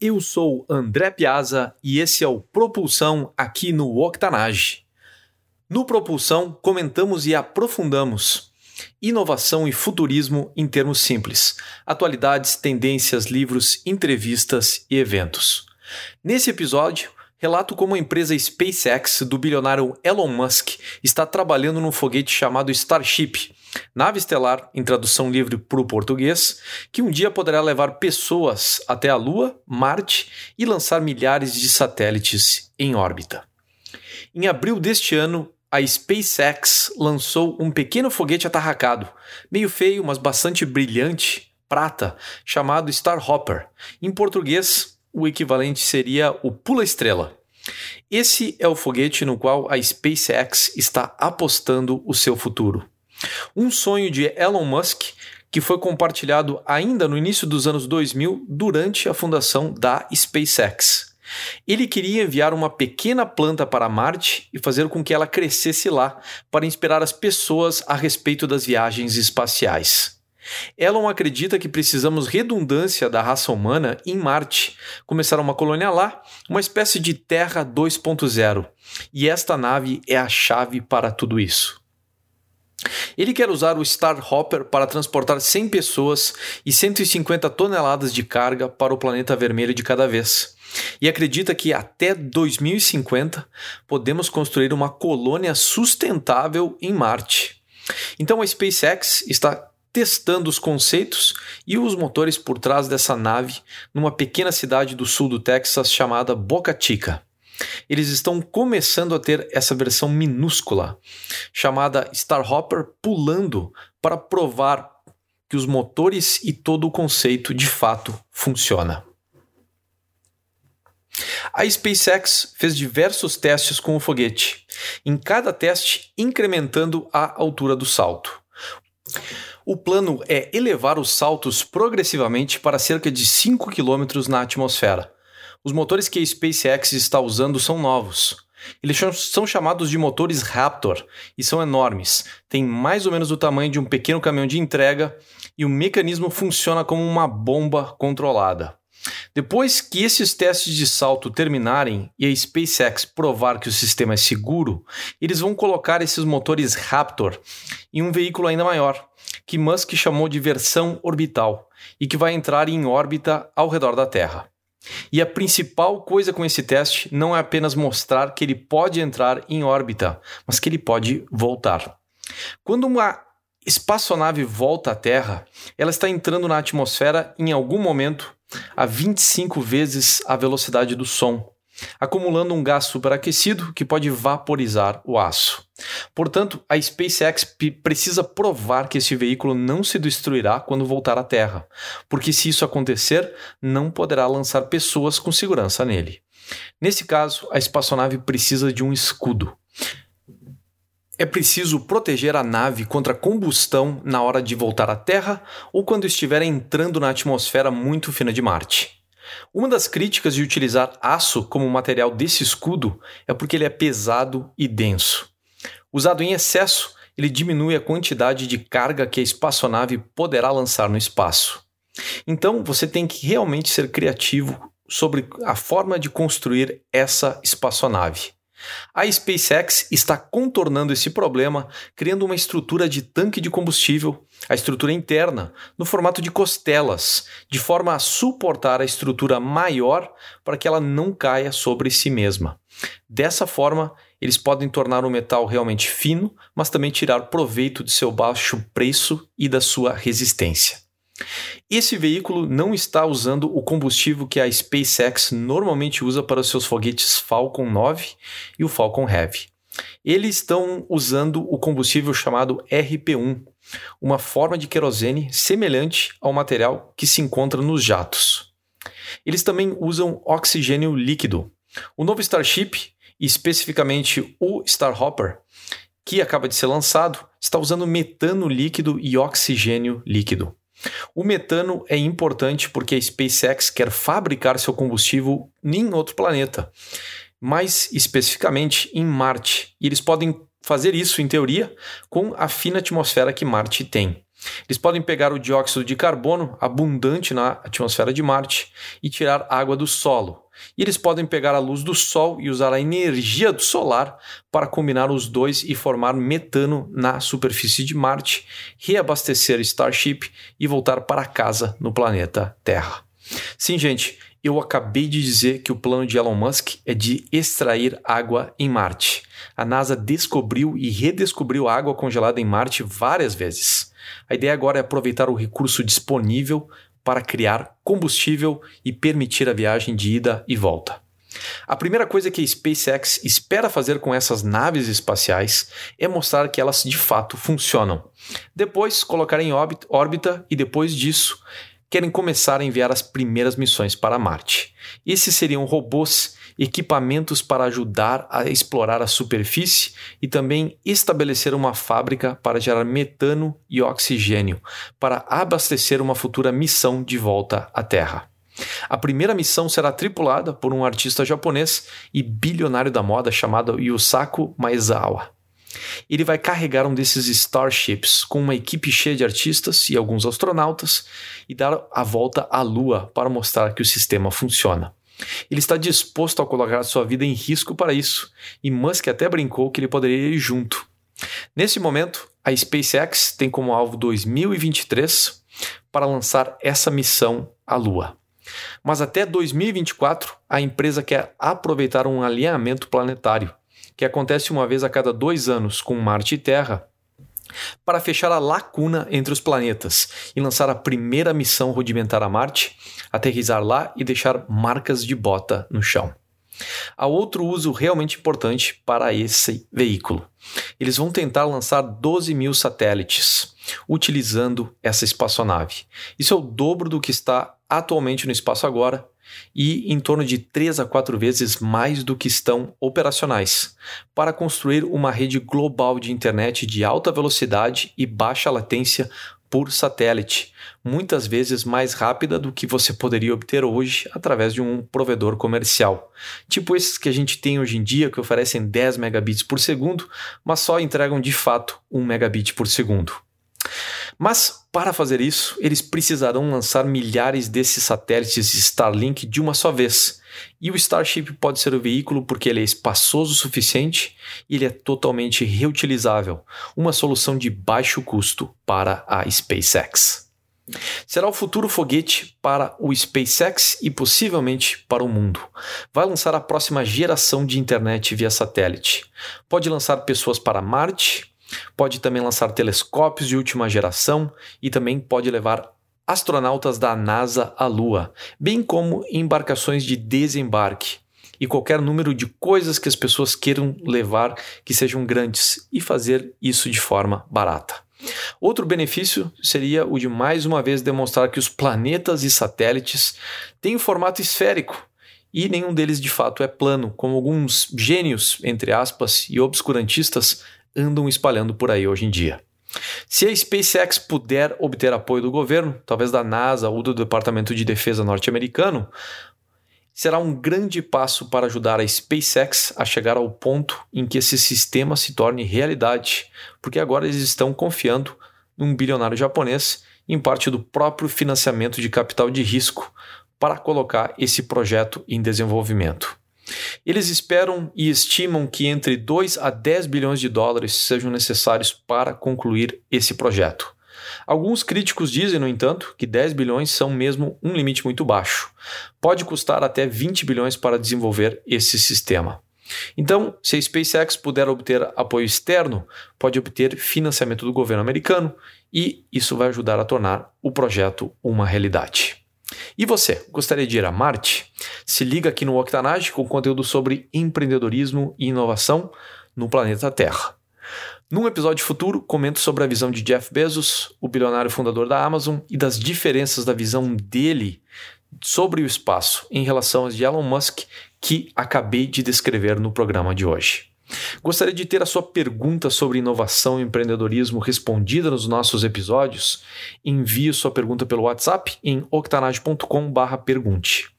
Eu sou André Piazza e esse é o Propulsão aqui no Octanage. No Propulsão, comentamos e aprofundamos inovação e futurismo em termos simples, atualidades, tendências, livros, entrevistas e eventos. Nesse episódio, relato como a empresa SpaceX do bilionário Elon Musk está trabalhando num foguete chamado Starship, nave estelar em tradução livre para o português, que um dia poderá levar pessoas até a Lua, Marte e lançar milhares de satélites em órbita. Em abril deste ano, a SpaceX lançou um pequeno foguete atarracado, meio feio, mas bastante brilhante, prata, chamado Starhopper. Em português, o equivalente seria o Pula-Estrela. Esse é o foguete no qual a SpaceX está apostando o seu futuro. Um sonho de Elon Musk que foi compartilhado ainda no início dos anos 2000 durante a fundação da SpaceX. Ele queria enviar uma pequena planta para Marte e fazer com que ela crescesse lá para inspirar as pessoas a respeito das viagens espaciais. Elon acredita que precisamos redundância da raça humana em Marte, começar uma colônia lá, uma espécie de Terra 2.0, e esta nave é a chave para tudo isso. Ele quer usar o Starhopper para transportar 100 pessoas e 150 toneladas de carga para o planeta vermelho de cada vez. E acredita que até 2050 podemos construir uma colônia sustentável em Marte. Então a SpaceX está testando os conceitos e os motores por trás dessa nave numa pequena cidade do sul do Texas chamada Boca Chica. Eles estão começando a ter essa versão minúscula, chamada Starhopper pulando, para provar que os motores e todo o conceito de fato funciona. A SpaceX fez diversos testes com o foguete, em cada teste incrementando a altura do salto. O plano é elevar os saltos progressivamente para cerca de 5 km na atmosfera, os motores que a SpaceX está usando são novos. Eles são chamados de motores Raptor e são enormes. Têm mais ou menos o tamanho de um pequeno caminhão de entrega e o mecanismo funciona como uma bomba controlada. Depois que esses testes de salto terminarem e a SpaceX provar que o sistema é seguro, eles vão colocar esses motores Raptor em um veículo ainda maior, que Musk chamou de versão orbital, e que vai entrar em órbita ao redor da Terra. E a principal coisa com esse teste não é apenas mostrar que ele pode entrar em órbita, mas que ele pode voltar. Quando uma espaçonave volta à Terra, ela está entrando na atmosfera em algum momento a 25 vezes a velocidade do som acumulando um gás superaquecido que pode vaporizar o aço. Portanto, a SpaceX precisa provar que esse veículo não se destruirá quando voltar à Terra, porque se isso acontecer, não poderá lançar pessoas com segurança nele. Nesse caso, a espaçonave precisa de um escudo. É preciso proteger a nave contra combustão na hora de voltar à Terra ou quando estiver entrando na atmosfera muito fina de Marte. Uma das críticas de utilizar aço como material desse escudo é porque ele é pesado e denso. Usado em excesso, ele diminui a quantidade de carga que a espaçonave poderá lançar no espaço. Então, você tem que realmente ser criativo sobre a forma de construir essa espaçonave. A SpaceX está contornando esse problema, criando uma estrutura de tanque de combustível, a estrutura interna, no formato de costelas, de forma a suportar a estrutura maior para que ela não caia sobre si mesma. Dessa forma, eles podem tornar o metal realmente fino, mas também tirar proveito de seu baixo preço e da sua resistência. Esse veículo não está usando o combustível que a SpaceX normalmente usa para seus foguetes Falcon 9 e o Falcon Heavy. Eles estão usando o combustível chamado RP1, uma forma de querosene semelhante ao material que se encontra nos jatos. Eles também usam oxigênio líquido. O novo Starship, especificamente o Starhopper, que acaba de ser lançado, está usando metano líquido e oxigênio líquido. O metano é importante porque a SpaceX quer fabricar seu combustível em outro planeta, mais especificamente em Marte. E eles podem fazer isso, em teoria, com a fina atmosfera que Marte tem. Eles podem pegar o dióxido de carbono abundante na atmosfera de Marte e tirar água do solo. E eles podem pegar a luz do Sol e usar a energia do solar para combinar os dois e formar metano na superfície de Marte, reabastecer Starship e voltar para casa no planeta Terra. Sim, gente, eu acabei de dizer que o plano de Elon Musk é de extrair água em Marte. A NASA descobriu e redescobriu água congelada em Marte várias vezes. A ideia agora é aproveitar o recurso disponível para criar combustível e permitir a viagem de ida e volta. A primeira coisa que a SpaceX espera fazer com essas naves espaciais é mostrar que elas de fato funcionam. Depois, colocar em órbita e depois disso, querem começar a enviar as primeiras missões para Marte. Esses seriam robôs, equipamentos para ajudar a explorar a superfície e também estabelecer uma fábrica para gerar metano e oxigênio, para abastecer uma futura missão de volta à Terra. A primeira missão será tripulada por um artista japonês e bilionário da moda chamado Yusaku Maezawa. Ele vai carregar um desses Starships com uma equipe cheia de artistas e alguns astronautas e dar a volta à Lua para mostrar que o sistema funciona. Ele está disposto a colocar sua vida em risco para isso, e Musk até brincou que ele poderia ir junto. Nesse momento, a SpaceX tem como alvo 2023 para lançar essa missão à Lua. Mas até 2024, a empresa quer aproveitar um alinhamento planetário que acontece uma vez a cada dois anos com Marte e Terra, para fechar a lacuna entre os planetas e lançar a primeira missão rudimentar a Marte, aterrizar lá e deixar marcas de bota no chão. Há outro uso realmente importante para esse veículo. Eles vão tentar lançar 12 mil satélites utilizando essa espaçonave. Isso é o dobro do que está atualmente no espaço agora e em torno de 3 a 4 vezes mais do que estão operacionais, para construir uma rede global de internet de alta velocidade e baixa latência por satélite, muitas vezes mais rápida do que você poderia obter hoje através de um provedor comercial. Tipo esses que a gente tem hoje em dia, que oferecem 10 megabits por segundo, mas só entregam de fato 1 megabit por segundo. Mas, para fazer isso, eles precisarão lançar milhares desses satélites Starlink de uma só vez. E o Starship pode ser o veículo porque ele é espaçoso o suficiente e ele é totalmente reutilizável, uma solução de baixo custo para a SpaceX. Será o futuro foguete para o SpaceX e possivelmente para o mundo. Vai lançar a próxima geração de internet via satélite. Pode lançar pessoas para Marte, Pode também lançar telescópios de última geração e também pode levar astronautas da NASA à Lua, bem como embarcações de desembarque e qualquer número de coisas que as pessoas queiram levar que sejam grandes e fazer isso de forma barata. Outro benefício seria o de mais uma vez demonstrar que os planetas e satélites têm um formato esférico e nenhum deles de fato é plano, como alguns gênios, entre aspas, e obscurantistas andam espalhando por aí hoje em dia. Se a SpaceX puder obter apoio do governo, talvez da NASA ou do Departamento de Defesa norte-americano, será um grande passo para ajudar a SpaceX a chegar ao ponto em que esse sistema se torne realidade, porque agora eles estão confiando num bilionário japonês, em parte do próprio financiamento de capital de risco, para colocar esse projeto em desenvolvimento. Eles esperam e estimam que entre 2 a 10 bilhões de dólares sejam necessários para concluir esse projeto. Alguns críticos dizem, no entanto, que 10 bilhões são mesmo um limite muito baixo. Pode custar até 20 bilhões para desenvolver esse sistema. Então, se a SpaceX puder obter apoio externo, pode obter financiamento do governo americano e isso vai ajudar a tornar o projeto uma realidade. E você, gostaria de ir a Marte? Se liga aqui no Octanage com conteúdo sobre empreendedorismo e inovação no planeta Terra. Num episódio futuro, comento sobre a visão de Jeff Bezos, o bilionário fundador da Amazon, e das diferenças da visão dele sobre o espaço em relação às de Elon Musk, que acabei de descrever no programa de hoje. Gostaria de ter a sua pergunta sobre inovação e empreendedorismo respondida nos nossos episódios? Envie sua pergunta pelo WhatsApp em octanage.com/pergunte.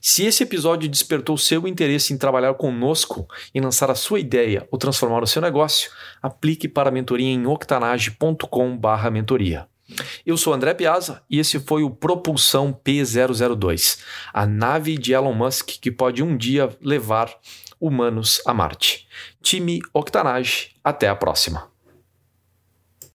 Se esse episódio despertou seu interesse em trabalhar conosco, em lançar a sua ideia ou transformar o seu negócio, aplique para a mentoria em octanage.com/mentoria. Eu sou André Piazza e esse foi o Propulsão P002, a nave de Elon Musk que pode um dia levar humanos a Marte. Time Octanage, até a próxima.